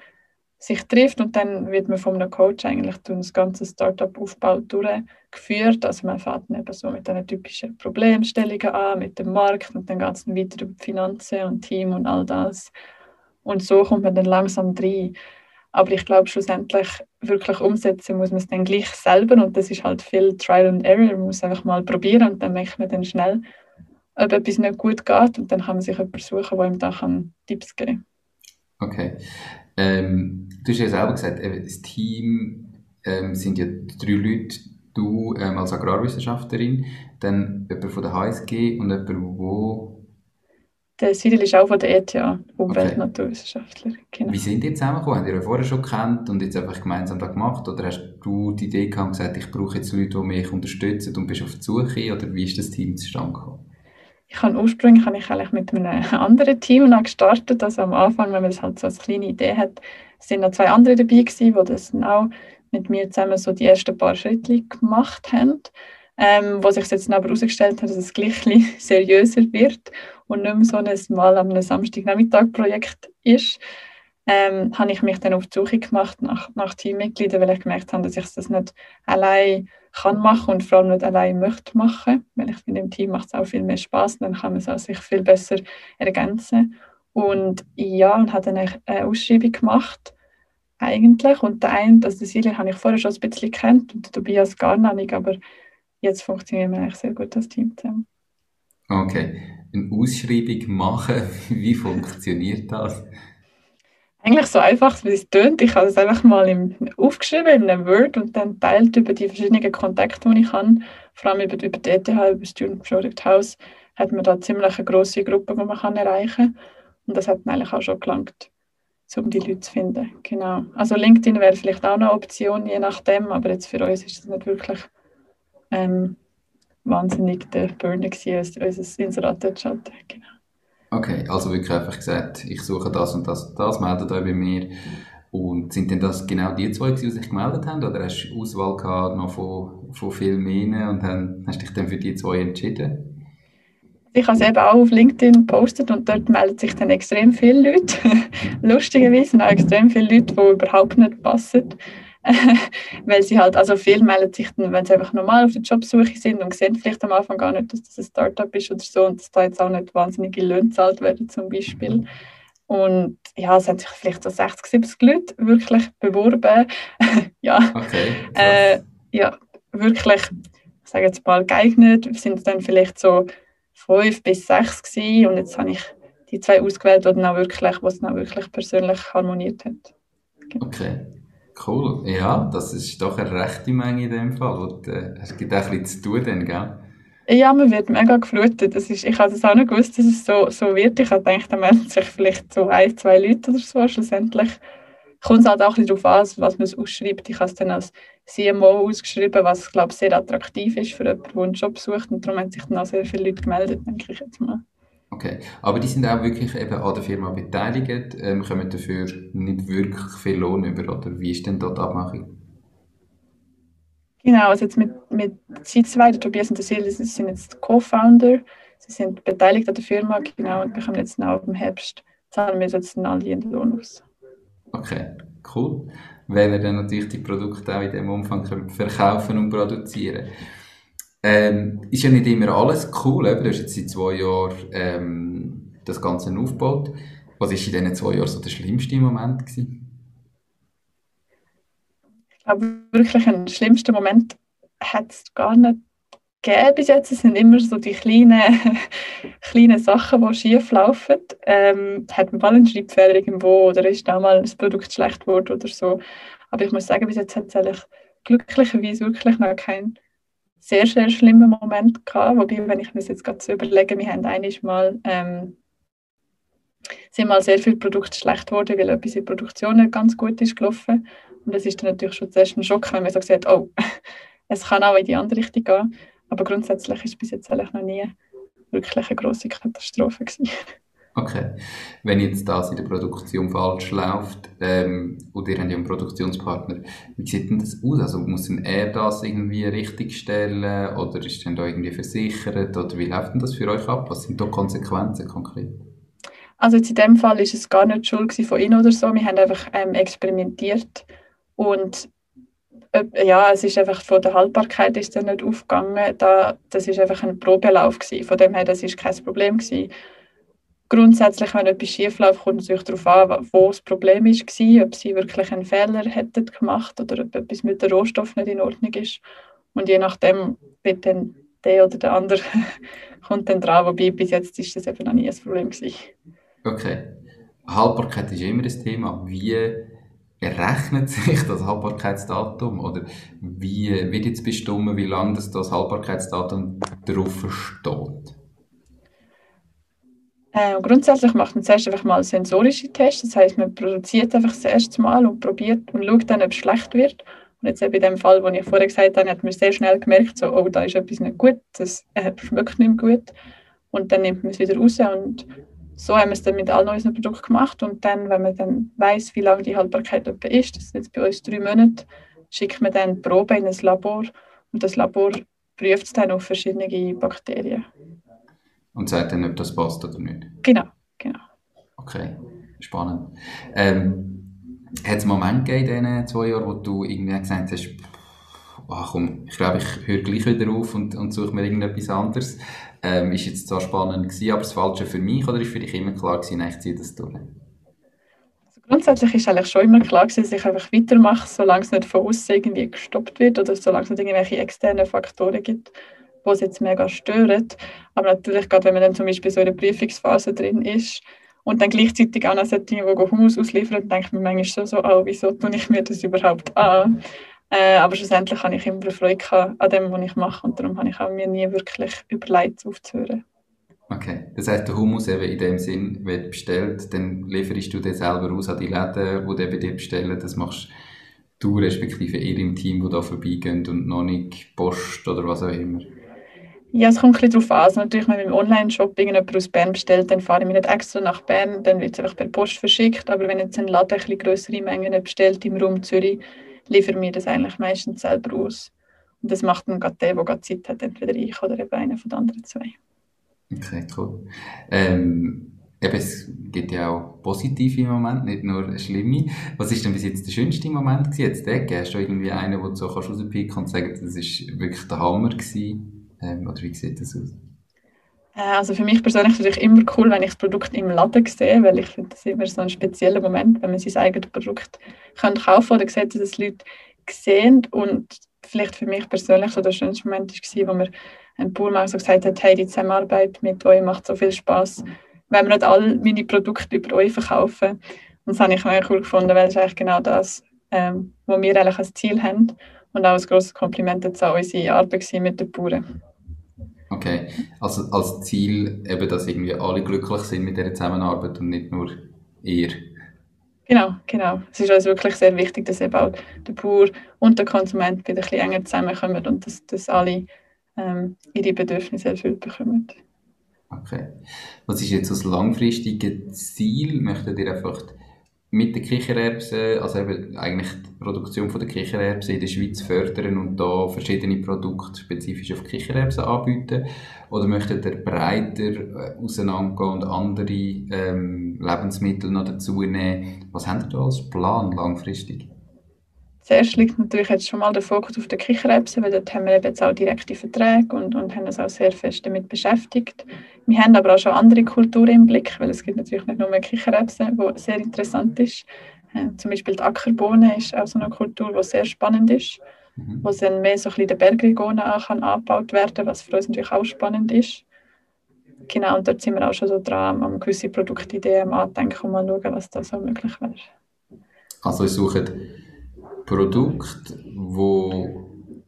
sich trifft und dann wird man von einem Coach eigentlich durch das ganze Startup-Aufbau durchgeführt. Also man fängt eben so mit den typischen Problemstellungen an, mit dem Markt und dann geht es weiter über Finanzen und Team und all das. Und so kommt man dann langsam rein. Aber ich glaube, schlussendlich wirklich umsetzen muss man es dann gleich selber und das ist halt viel Trial and Error. Man muss einfach mal probieren und dann merkt man dann schnell, ob etwas nicht gut geht und dann kann man sich jemanden suchen, der ihm da kann Tipps geben kann. Okay. Ähm, du hast ja selber gesagt, das Team ähm, sind ja drei Leute, du ähm, als Agrarwissenschaftlerin, dann jemand von der HSG und jemand, wo der Cyril ist auch von der ETH, Umwelt-Naturwissenschaftler. Genau. Wie sind die zusammengekommen? Habt ihr euch vorher schon gekannt und jetzt einfach gemeinsam da gemacht? Oder hast du die Idee gehabt und gesagt, ich brauche jetzt Leute, die mich unterstützen und bist auf der Suche? Oder wie ist das Team zustande gekommen? Ich habe ursprünglich habe ich eigentlich mit einem anderen Team gestartet. Also am Anfang, wenn man das halt so als kleine Idee hat, sind noch zwei andere dabei gewesen, die das auch mit mir zusammen so die ersten paar Schritte gemacht haben. Ähm, wo sich jetzt aber herausgestellt hat, dass es gleich seriöser wird und nicht mehr so ein Mal am Samstagnachmittag-Projekt ist, ähm, habe ich mich dann auf die Suche gemacht nach, nach Teammitgliedern, weil ich gemerkt habe, dass ich das nicht allein kann machen und vor allem nicht allein möchte machen, weil ich finde, im Team macht es auch viel mehr Spaß, dann kann man es auch sich viel besser ergänzen. Und ja, und habe dann eine Ausschreibung gemacht, eigentlich. Und der eine, also Silja habe ich vorher schon ein bisschen kennt und Tobias gar nicht, aber jetzt funktionieren wir eigentlich sehr gut als Team zusammen. Okay, eine Ausschreibung machen, wie funktioniert das? Eigentlich so einfach, wie es tönt. Ich habe es einfach mal im, aufgeschrieben in einem Word und dann teilt über die verschiedenen Kontakte, die ich habe. Vor allem über, über die ETH, über das Student Project House, hat man da ziemlich eine grosse Gruppe, die man kann erreichen kann. Und das hat eigentlich auch schon gelangt, um die Leute zu finden. Genau. Also LinkedIn wäre vielleicht auch eine Option, je nachdem, aber jetzt für uns ist das nicht wirklich ähm, wahnsinnig der Burner gewesen, unser Inserat dort schalten. Genau. Okay, also wirklich einfach gesagt, ich suche das und das und das, meldet euch bei mir. Und sind denn das genau die zwei, die sich gemeldet haben? Oder hast du Auswahl gehabt noch von, von viel mehr und dann hast du dich dann für die zwei entschieden? Ich habe es eben auch auf LinkedIn gepostet und dort melden sich dann extrem viele Leute. Lustigerweise auch extrem viele Leute, die überhaupt nicht passen. weil sie halt, also viele melden sich dann, wenn sie einfach normal auf der Jobsuche sind und sehen vielleicht am Anfang gar nicht, dass das ein Startup ist oder so und dass da jetzt auch nicht wahnsinnige Löhne gezahlt werden zum Beispiel. Und ja, es haben sich vielleicht so 60, 70 Leute wirklich beworben. ja. Okay, äh, ja, wirklich, ich sage jetzt mal, geeignet. Wir sind dann vielleicht so fünf bis sechs gewesen und jetzt habe ich die zwei ausgewählt, die dann auch wirklich, wo es dann auch wirklich persönlich harmoniert hat. Genau. Okay. Cool. Ja, das ist doch eine rechte Menge in dem Fall. Und, äh, es gibt auch bisschen zu tun dann, gell? Ja, man wird mega geflutet. Das ist, ich habe das auch nicht gewusst, dass es so, so wird. Ich habe gedacht, da melden sich vielleicht so ein, zwei Leute oder so. Schlussendlich kommt es halt auch ein bisschen darauf an, was man ausschreibt. Ich habe es dann als CMO ausgeschrieben, was, glaube ich, sehr attraktiv ist für jemanden, der einen Job sucht. Und darum haben sich dann auch sehr viele Leute gemeldet, denke ich jetzt mal. Okay, aber die sind auch wirklich eben an der Firma beteiligt, ähm, kommen dafür nicht wirklich viel Lohn über, oder wie ist denn dort die Abmachung? Genau, also jetzt mit, mit sie zwei, der Tobias und der Silvia, sind jetzt Co-Founder, sie sind beteiligt an der Firma, genau, und bekommen jetzt auch im Herbst, zahlen wir jetzt alle ihren Lohn aus. Okay, cool. Weil wir dann natürlich die Produkte auch in dem Umfang verkaufen und produzieren ähm, ist ja nicht immer alles cool. Eben. Du hast jetzt seit zwei Jahren ähm, das Ganze aufgebaut. Was war in diesen zwei Jahren so der schlimmste Moment? Gewesen? Ich glaube, wirklich einen schlimmsten Moment hat es gar nicht gegeben bis jetzt. Es sind immer so die kleinen, kleinen Sachen, die schief laufen. Ähm, hat man mal einen Schreibfehler irgendwo oder ist da mal das Produkt schlecht geworden oder so. Aber ich muss sagen, bis jetzt hat es eigentlich glücklicherweise wirklich noch keinen sehr, sehr schlimmen Moment gehabt. Wobei, wenn ich mir das jetzt gerade überlege, wir haben eigentlich mal, ähm, sind mal sehr viele Produkte schlecht geworden, weil etwas in der Produktion nicht ganz gut ist gelaufen. Und das ist dann natürlich schon zuerst ein Schock, wenn man so sieht, oh, es kann auch in die andere Richtung gehen. Aber grundsätzlich ist bis jetzt eigentlich noch nie wirklich eine grosse Katastrophe gewesen. Okay. Wenn jetzt das in der Produktion falsch läuft, ähm, und ihr habt ja einen Produktionspartner, wie sieht denn das aus? Also muss denn er das irgendwie richtigstellen oder ist denn da irgendwie versichert oder wie läuft denn das für euch ab? Was sind da Konsequenzen konkret? Also jetzt in dem Fall ist es gar nicht Schuld von Ihnen oder so. Wir haben einfach ähm, experimentiert und ja, es ist einfach von der Haltbarkeit ist dann nicht aufgegangen. Da, das ist einfach ein Probelauf gewesen. Von dem her, das ist kein Problem gewesen grundsätzlich, wenn etwas schief läuft, kommt es natürlich darauf an, wo das Problem war, ob sie wirklich einen Fehler hätten gemacht oder ob etwas mit dem Rohstoff nicht in Ordnung ist. Und je nachdem wird dann der oder der andere kommt dann dran, wobei bis jetzt ist das eben noch nie ein Problem gewesen. Okay. Haltbarkeit ist immer ein Thema. Wie errechnet sich das Haltbarkeitsdatum? Oder wie wird jetzt bestimmt, wie lange das, das Haltbarkeitsdatum drauf steht? Äh, grundsätzlich macht man zuerst einfach mal sensorische Tests. Das heißt, man produziert einfach das erste Mal und probiert und schaut dann, ob es schlecht wird. Und jetzt eben in dem Fall, wo ich vorher gesagt habe, hat man sehr schnell gemerkt, so, oh, da ist etwas nicht gut, das äh, schmeckt nicht gut. Und dann nimmt man es wieder raus und so haben wir es dann mit allen unseren Produkten gemacht. Und dann, wenn man dann weiß, wie lange die Haltbarkeit ist, das sind jetzt bei uns drei Monate, schickt man dann Probe in ein Labor und das Labor prüft es dann auf verschiedene Bakterien. Und sagt dann, ob das passt oder nicht. Genau, genau. Okay, spannend. Ähm, hat es einen Moment gegeben in diesen zwei Jahren, wo du irgendwie gesagt hast, ach komm, ich glaube, ich höre gleich wieder auf und, und suche mir irgendetwas anderes. Ähm, ist jetzt zwar spannend gewesen, aber das Falsche für mich oder ist für dich immer klar gewesen, ich ziehe das durch? Also grundsätzlich ist eigentlich schon immer klar gewesen, dass ich einfach weitermache, solange es nicht von außen irgendwie gestoppt wird oder solange es nicht irgendwelche externen Faktoren gibt was jetzt mega stört. Aber natürlich, gerade wenn man dann zum Beispiel so in der Prüfungsphase drin ist Und dann gleichzeitig auch noch solche, die Hummus ausliefern, denke ich mir manchmal schon so, oh, wieso tue ich mir das überhaupt an? Äh, aber schlussendlich habe ich immer Freude an dem, was ich mache und darum habe ich auch mir nie wirklich überlegt, aufzuhören. Okay, das heißt, der Hummus eben in dem Sinn wird bestellt, dann lieferst du den selber aus an die Läden, die den bei dir bestellen. Das machst du respektive ihr im Team, die da vorbeigehen und noch nicht Post oder was auch immer. Ja, es kommt ein bisschen darauf an. Also natürlich, wenn man im Online-Shopping jemand aus Bern bestellt, dann fahre ich mich nicht extra nach Bern, dann wird es einfach per Post verschickt. Aber wenn jetzt ein Laden ein größere Mengen bestellt im Raum Zürich, liefern wir das eigentlich meistens selber aus. Und das macht dann gerade der, der gerade Zeit hat, entweder ich oder eben einer von den anderen zwei. Okay, cool. Ähm, eben, es gibt ja auch positive Momente, nicht nur schlimme. Was ist denn bis jetzt der schönste Moment gewesen? Jetzt der? Hast du irgendwie einen, wo du so kannst rauspicken und sagen, das ist wirklich der Hammer gewesen? Ähm, oder wie sieht das aus? Äh, also für mich persönlich ist es natürlich immer cool, wenn ich das Produkt im Laden sehe, weil ich finde das immer so ein spezieller Moment, wenn man sein eigenes Produkt kann kaufen oder sieht, dass es Leute sehen und vielleicht für mich persönlich so der schönste Moment war, wo mir ein mal so gesagt hat, hey, die Zusammenarbeit mit euch macht so viel Spaß, wenn wir nicht alle meine Produkte über euch verkaufen. Und das habe ich mega cool gefunden, weil es eigentlich genau das, ähm, was wir eigentlich als Ziel haben und auch ein grosses Kompliment an unsere Arbeit mit den Bauern. Okay, also als Ziel eben, dass irgendwie alle glücklich sind mit dieser Zusammenarbeit und nicht nur ihr. Genau, genau. Es ist uns wirklich sehr wichtig, dass eben auch der Bauer und der Konsument wieder ein bisschen enger zusammenkommen und dass, dass alle ähm, ihre Bedürfnisse erfüllt bekommen. Okay. Was ist jetzt das langfristige Ziel? Möchtet ihr einfach mit den Kichererbsen, also eben eigentlich die Produktion von der Kichererbsen in der Schweiz fördern und da verschiedene Produkte spezifisch auf Kichererbsen anbieten? Oder möchtet ihr breiter äh, auseinandergehen und andere ähm, Lebensmittel noch dazu nehmen? Was habt ihr da als Plan langfristig? Zuerst liegt natürlich jetzt schon mal der Fokus auf der Kichererbsen, weil dort haben wir jetzt auch direkte Verträge und, und haben uns auch sehr fest damit beschäftigt. Wir haben aber auch schon andere Kulturen im Blick, weil es gibt natürlich nicht nur mehr Kichererbsen, die sehr interessant ist. Äh, zum Beispiel die Ackerbohne ist auch so eine Kultur, die sehr spannend ist, mhm. wo dann mehr so ein bisschen der Bergregion auch kann angebaut werden was für uns natürlich auch spannend ist. Genau, und dort sind wir auch schon so dran, um gewisse Produktideen andenken und mal schauen, was da so möglich wäre. Also, ich suche Produkte, die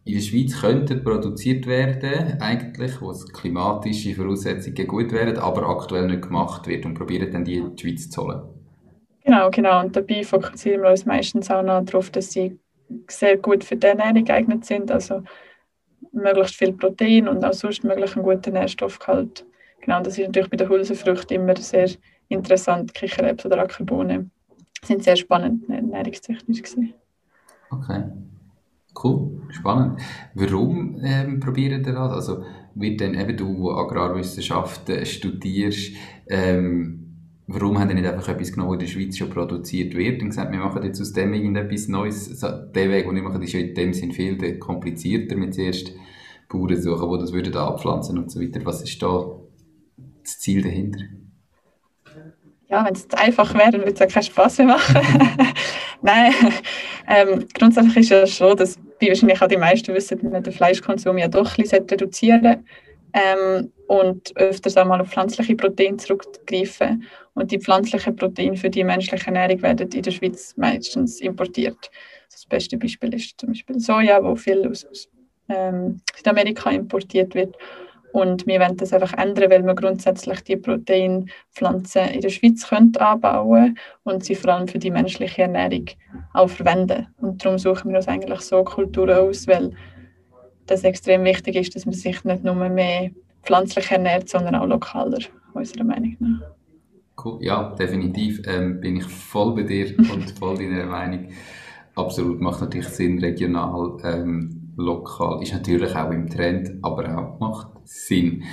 in der Schweiz könnten produziert werden, eigentlich, wo es klimatische Voraussetzungen gut wären, aber aktuell nicht gemacht wird und probieren dann die in die Schweiz zu holen. Genau, genau. Und dabei fokussieren wir uns meistens auch noch darauf, dass sie sehr gut für die Ernährung geeignet sind, also möglichst viel Protein und auch sonst möglich einen guten Nährstoffgehalt. Genau, das ist natürlich bei der Hülsenfrüchten immer sehr interessant. Kichererbsen oder Ackerbohnen sind sehr spannend ernährungstechnisch gesehen. Okay. Cool, spannend. Warum ähm, probieren ihr das? Also wird dann eben du, Agrarwissenschaften studierst, ähm, warum haben ihr nicht einfach etwas genommen, das in der Schweiz schon produziert wird und gesagt, wir machen jetzt aus dem irgendetwas Neues? Also, der Weg, den ich mache, ist ja in dem Sinn viel komplizierter, mit zuerst Bauern suchen, die das würden abpflanzen und so weiter. Was ist da das Ziel dahinter? Ja, wenn es einfach wäre, dann würde es ja keinen Spass mehr machen. Nein, ähm, grundsätzlich ist es ja schon, dass, wie wahrscheinlich auch die meisten wissen, man den Fleischkonsum ja doch ein bisschen reduzieren ähm, und öfters auch mal auf pflanzliche Proteine zurückgreifen. Und die pflanzlichen Proteine für die menschliche Ernährung werden in der Schweiz meistens importiert. Das beste Beispiel ist zum Beispiel Soja, wo viel aus, aus ähm, Südamerika importiert wird. Und wir wollen das einfach ändern, weil wir grundsätzlich die Proteinpflanzen in der Schweiz können anbauen und sie vor allem für die menschliche Ernährung auch verwenden. Und darum suchen wir uns eigentlich so Kulturen aus, weil das extrem wichtig ist, dass man sich nicht nur mehr pflanzlich ernährt, sondern auch lokaler, unserer Meinung nach. Cool, ja, definitiv ähm, bin ich voll bei dir und voll deiner Meinung. Absolut, macht natürlich Sinn, regional, ähm, lokal, ist natürlich auch im Trend, aber auch macht Sinn.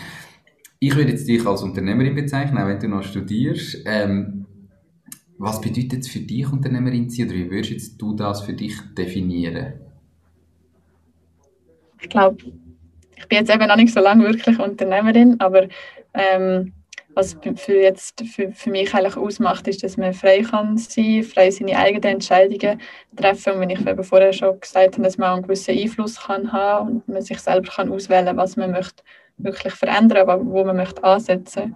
Ich würde jetzt dich als Unternehmerin bezeichnen, auch wenn du noch studierst. Ähm, was bedeutet es für dich, Unternehmerin zu sein, oder wie würdest du das für dich definieren? Ich glaube, ich bin jetzt eben noch nicht so lange wirklich Unternehmerin, aber ähm, was für, jetzt, für, für mich eigentlich ausmacht, ist, dass man frei kann sein, frei seine eigenen Entscheidungen treffen. Und wenn ich eben vorher schon gesagt habe, dass man auch einen gewissen Einfluss kann haben und man sich selber kann auswählen, was man möchte wirklich verändern, aber wo man möchte ansetzen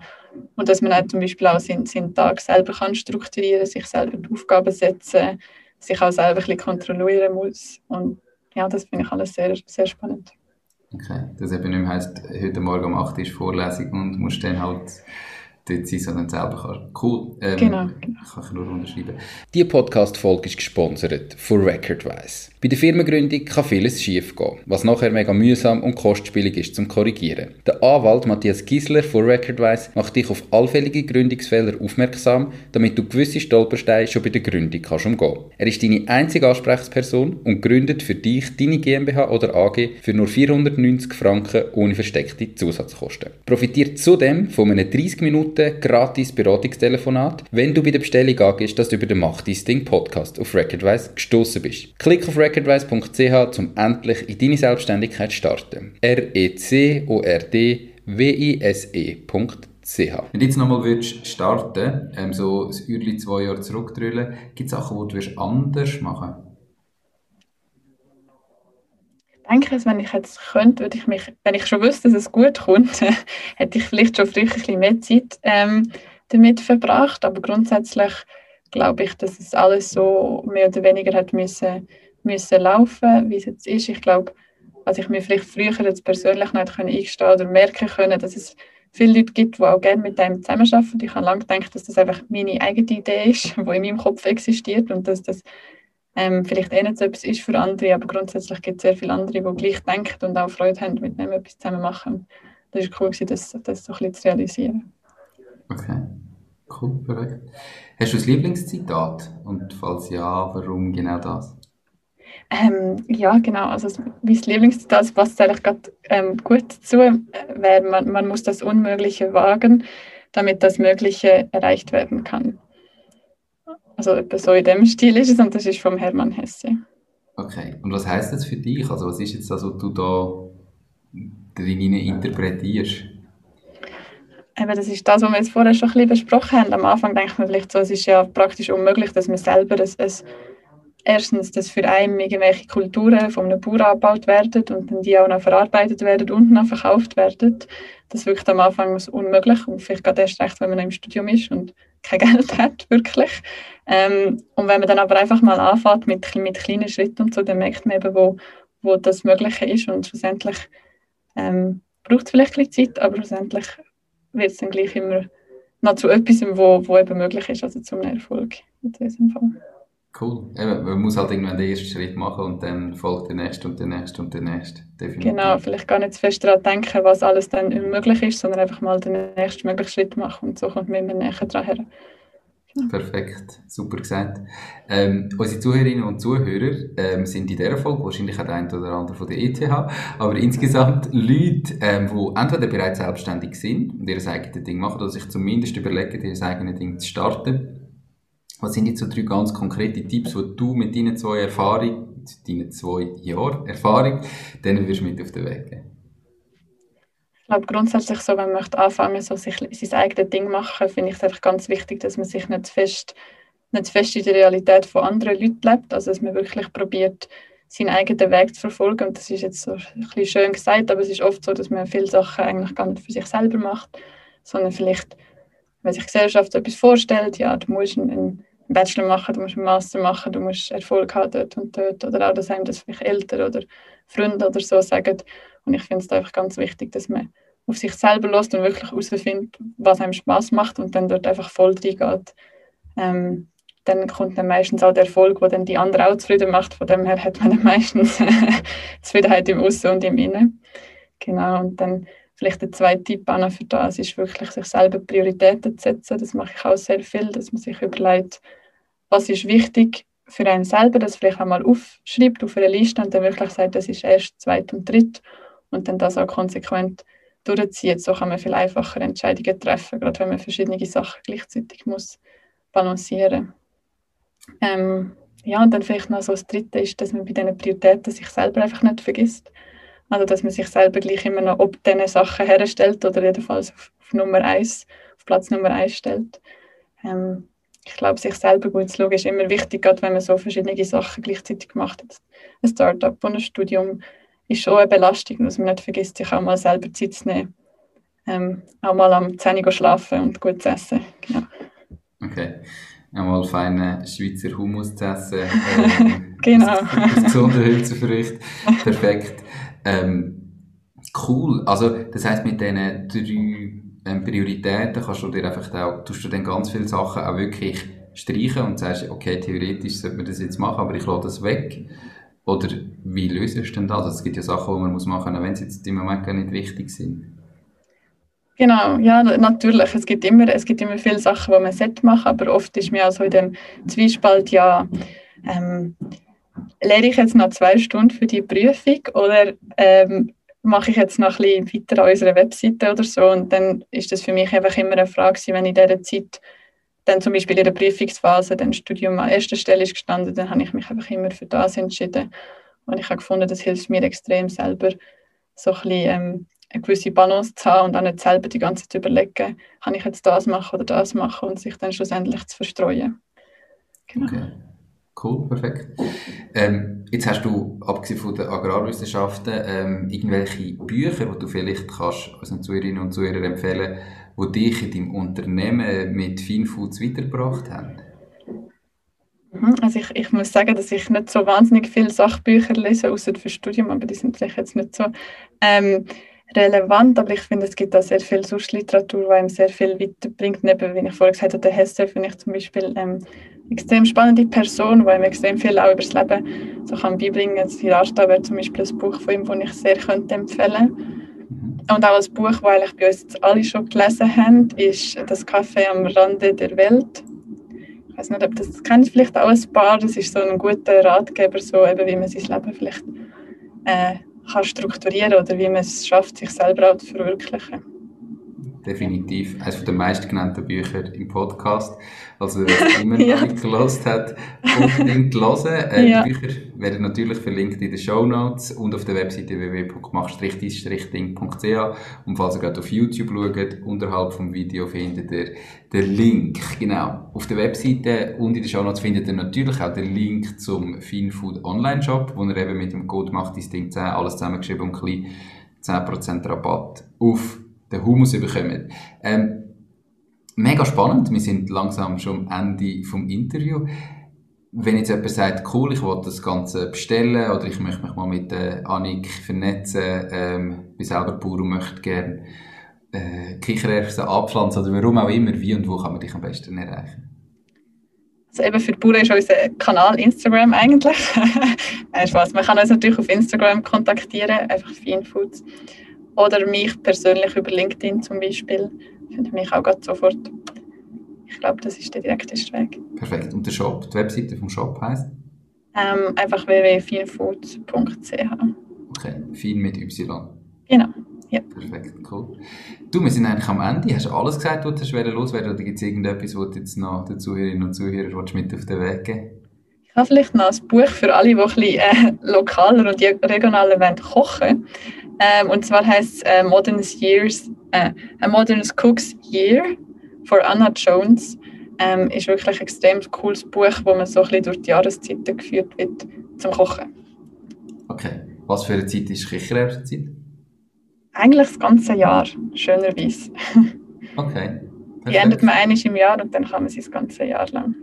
und dass man auch zum Beispiel auch seinen, seinen Tag selber kann strukturieren, sich selber die Aufgaben setzen, sich auch selber ein bisschen kontrollieren muss und ja, das finde ich alles sehr, sehr spannend. Okay, das eben nicht mehr heisst, heute Morgen um 8 Uhr ist Vorlesung und musst dann halt dort sein, sondern selber kannst. Cool. Ähm, genau. Kann ich nur unterschreiben. Die Podcast-Folge ist gesponsert von Recordwise. Bei der Firmengründung kann vieles schiefgehen, was nachher mega mühsam und kostspielig ist zum Korrigieren. Der Anwalt Matthias Gisler von Recordwise macht dich auf allfällige Gründungsfehler aufmerksam, damit du gewisse Stolpersteine schon bei der Gründung kannst umgehen. Er ist deine einzige Ansprechperson und gründet für dich deine GmbH oder AG für nur 490 Franken ohne versteckte Zusatzkosten. Profitiert zudem von einem 30 Minuten gratis Beratungstelefonat, wenn du bei der Bestellung angehst, dass du über den Mach Ding Podcast auf Recordwise gestoßen bist. Klick auf recordwise.ch, um endlich in deine Selbstständigkeit zu starten. R-E-C-O-R-D-W-I-S-E.ch Wenn du jetzt nochmal starten ähm, so das Uhrli zwei Jahre zurückdrüllen, gibt es Sachen, die du anders machen Ich denke, wenn ich jetzt könnte, würde ich mich, wenn ich schon wüsste, dass es gut kommt, hätte ich vielleicht schon früher ein bisschen mehr Zeit ähm, damit verbracht. Aber grundsätzlich glaube ich, dass es alles so mehr oder weniger hat müssen müssen laufen, wie es jetzt ist. Ich glaube, was ich mir vielleicht früher jetzt persönlich nicht eingestehen oder merken können, dass es viele Leute gibt, die auch gerne mit einem zusammenarbeiten. Ich habe lange gedacht, dass das einfach meine eigene Idee ist, die in meinem Kopf existiert und dass das ähm, vielleicht eh nicht so etwas ist für andere, aber grundsätzlich gibt es sehr viele andere, die gleich denken und auch Freude haben, mit dem etwas zusammen machen. Das war cool, das, das so ein bisschen zu realisieren. Okay, cool, perfekt. Hast du ein Lieblingszitat? Und falls ja, warum genau das? Ähm, ja, genau. Also mein Lieblingszitat passt eigentlich gerade ähm, gut dazu, äh, weil man, man muss das Unmögliche wagen, damit das Mögliche erreicht werden kann. Also etwa so in dem Stil ist es und das ist vom Hermann Hesse. Okay, und was heißt das für dich? Also was ist jetzt das, was du da drin interpretierst? Eben, das ist das, was wir jetzt vorher schon ein bisschen besprochen haben. Am Anfang denkt man vielleicht so, es ist ja praktisch unmöglich, dass man selber ein, ein erstens, dass für einen irgendwelche Kulturen von einem Bauern abgebaut werden und dann die auch noch verarbeitet werden und noch verkauft werden. Das wirkt am Anfang unmöglich und vielleicht gerade erst recht, wenn man im Studium ist und kein Geld hat, wirklich. Ähm, und wenn man dann aber einfach mal anfängt mit, mit kleinen Schritten und so, dann merkt man eben, wo, wo das Mögliche ist und schlussendlich ähm, braucht es vielleicht ein bisschen Zeit, aber schlussendlich wird es dann gleich immer noch zu etwas, wo, wo eben möglich ist, also zum Erfolg in diesem Fall. Cool. Eben, man muss halt irgendwann den ersten Schritt machen und dann folgt der nächste und der nächste und der nächste. Definitiv. Genau, vielleicht gar nicht zu fest daran denken, was alles dann möglich ist, sondern einfach mal den nächsten möglichen Schritt machen und so kommt man immer näher dran her. Perfekt, super gesagt. Ähm, unsere Zuhörerinnen und Zuhörer ähm, sind in dieser Folge wahrscheinlich auch der eine oder andere von der ETH, aber insgesamt Leute, ähm, die entweder bereits selbstständig sind und ihr eigenes Ding machen oder sich zumindest überlegen, ihr eigenes Ding zu starten was sind jetzt so drei ganz konkrete Tipps, die du mit deinen zwei Erfahrungen, deinen zwei Jahren Erfahrung, denen wirst mit auf den Weg geben? Ich glaube grundsätzlich so, wenn man möchte anfangen, so sich sein eigenes Ding machen, finde ich es einfach ganz wichtig, dass man sich nicht fest, nicht fest in der Realität von anderen Leuten lebt, also dass man wirklich probiert, seinen eigenen Weg zu verfolgen. Und das ist jetzt so ein bisschen schön gesagt, aber es ist oft so, dass man viele Sachen eigentlich gar nicht für sich selber macht, sondern vielleicht, wenn sich die Gesellschaft etwas vorstellt, ja, du musst einen, Bachelor machen, du musst einen Master machen, du musst Erfolg haben dort und dort. Oder auch, dass einem das vielleicht Eltern oder Freunde oder so sagen. Und ich finde es einfach ganz wichtig, dass man auf sich selber lässt und wirklich herausfindet, was einem Spaß macht und dann dort einfach voll reingeht. Ähm, dann kommt dann meistens auch der Erfolg, der dann die anderen auch zufrieden macht. Von dem her hat man dann meistens Zufriedenheit im Außen und im Innen. Genau, und dann vielleicht der zweite Tipp auch für das ist wirklich, sich selber Prioritäten zu setzen. Das mache ich auch sehr viel, dass man sich überlegt, was ist wichtig für einen selber, das vielleicht einmal aufschreibt auf einer Liste und dann wirklich sagt, das ist erst, zweit und dritt und dann das auch konsequent durchzieht. So kann man viel einfacher Entscheidungen treffen, gerade wenn man verschiedene Sachen gleichzeitig muss balancieren. Ähm, ja, und dann vielleicht noch so das Dritte ist, dass man bei diesen Prioritäten sich selber einfach nicht vergisst. Also, dass man sich selber gleich immer noch ob diesen Sachen herstellt oder jedenfalls auf, auf Nummer eins, auf Platz Nummer eins stellt. Ähm, ich glaube, sich selber gut zu schauen, ist immer wichtig, gerade wenn man so verschiedene Sachen gleichzeitig macht. Ein Startup und ein Studium ist schon eine Belastung, dass man nicht vergisst, sich auch mal selber Zeit zu nehmen. Ähm, auch mal am 10 Uhr schlafen und gut zu essen. Genau. Okay. Einmal feinen Schweizer Hummus zu essen. Ähm, genau. Gesunde Hülsenfrüchte. Perfekt. Ähm, cool. Also, das heisst, mit diesen drei ähm, Prioritäten kannst du dir einfach auch, tust du dann ganz viele Sachen auch wirklich streichen und sagst, okay, theoretisch sollte man das jetzt machen, aber ich lasse das weg. Oder wie löst du denn das? Also, es gibt ja Sachen, die man muss machen muss, wenn sie jetzt im Moment gar nicht wichtig sind. Genau, ja, natürlich. Es gibt immer, es gibt immer viele Sachen, die man sollte machen, aber oft ist mir auch so in dem Zwiespalt, ja, ähm, lehre ich jetzt noch zwei Stunden für die Prüfung oder ähm, mache ich jetzt noch ein bisschen weiter an unserer Webseite oder so und dann ist das für mich einfach immer eine Frage, wenn in dieser Zeit dann zum Beispiel in der Prüfungsphase dann Studium an erster Stelle ist gestanden, dann habe ich mich einfach immer für das entschieden und ich habe gefunden, das hilft mir extrem selber so ein bisschen, ähm, eine gewisse Balance zu haben und auch nicht selber die ganze Zeit zu überlegen, kann ich jetzt das machen oder das machen und sich dann schlussendlich zu verstreuen. Genau. Okay. Cool, perfekt. Ähm, jetzt hast du, abgesehen von den Agrarwissenschaften, ähm, irgendwelche Bücher, die du vielleicht kannst unseren Zuhörerinnen und Zuhörern empfehlen, die dich in deinem Unternehmen mit Feinfoods weitergebracht haben? Mhm, also ich, ich muss sagen, dass ich nicht so wahnsinnig viele Sachbücher lese, außer für Studium, aber die sind vielleicht jetzt nicht so ähm, relevant, aber ich finde, es gibt da sehr viel Suchtliteratur, die einem sehr viel weiterbringt. Neben, wie ich vorher gesagt habe, der Hesse finde ich zum Beispiel ähm, extrem spannende Person, die einem extrem viel auch über das Leben so kann beibringen kann. Siddhartha wäre zum Beispiel ein Buch von ihm, das ich sehr könnte empfehlen mhm. Und auch ein Buch, das eigentlich bei uns jetzt alle schon gelesen haben, ist «Das Café am Rande der Welt». Ich weiß nicht, ob das, das kennt vielleicht auch ein paar. Das ist so ein guter Ratgeber, so eben, wie man sein Leben vielleicht äh, kann strukturieren oder wie man es schafft, sich selber auch zu verwirklichen. Definitiv eines der meistgenannten Bücher im Podcast. Also, wer immer noch nicht gelesen hat, unbedingt hören. Äh, ja. Die Bücher werden natürlich verlinkt in den Show Notes und auf der Webseite www.mach-ding.ch. Und falls ihr gerade auf YouTube schaut, unterhalb vom Video findet ihr den Link. Genau. Auf der Webseite und in den Show Notes findet ihr natürlich auch den Link zum Finfood Online Shop, wo ihr eben mit dem Code macht Ding 10 alles zusammengeschrieben und ein 10% Rabatt auf den Humus bekommen. Ähm, mega spannend. Wir sind langsam schon am Ende vom Interview. Wenn jetzt jemand sagt, cool, ich will das Ganze bestellen oder ich möchte mich mal mit äh, Annik vernetzen, ähm, bin selber Bauer und möchte gerne äh, Kichererbsen abpflanzen oder warum auch immer, wie und wo kann man dich am besten erreichen? Also eben für die Bauern ist unser Kanal Instagram eigentlich. Nein, Spaß. Man kann uns natürlich auf Instagram kontaktieren, einfach Feinfoods. Oder mich persönlich über LinkedIn zum Beispiel. Findet mich auch gerade sofort. Ich glaube, das ist der direkteste Weg. Perfekt. Und der Shop, die Webseite vom Shop heisst? Ähm, einfach www.feinfoods.ch. Okay, fein mit Y. Genau. Ja. Perfekt, cool. Du, wir sind eigentlich am Ende. Hast du alles gesagt, was du loswerden Oder gibt es irgendetwas, was du jetzt noch den Zuhörerinnen und Zuhörern mit auf den Weg geben habe vielleicht noch ein Buch für alle, die ein bisschen äh, lokaler und regionaler wollen kochen ähm, und zwar heißt es äh, Modern Years, äh, A Modern Cook's Year von Anna Jones. Ähm, ist wirklich ein extrem cooles Buch, wo man so ein bisschen durch die Jahreszeiten geführt wird zum Kochen. Okay. Was für eine Zeit ist Kichererbsenzeit? Eigentlich das ganze Jahr, schönerweise. Okay. Die endet man einmal im Jahr und dann kann man sie das ganze Jahr lang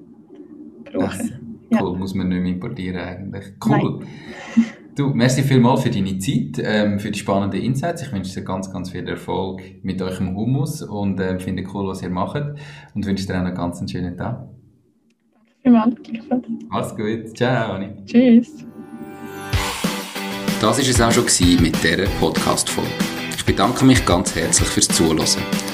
brauchen. Cool, ja. muss man nicht mehr importieren eigentlich. Cool. Nein. Du, merci vielmals für deine Zeit, ähm, für die spannenden Insights. Ich wünsche dir ganz, ganz viel Erfolg mit eurem Humus und ähm, finde cool, was ihr macht und wünsche dir auch einen ganz schönen Tag. Danke vielmals. Mach's gut. Ciao, Anni. Tschüss. Das war es auch schon mit dieser Podcast-Folge. Ich bedanke mich ganz herzlich fürs Zuhören.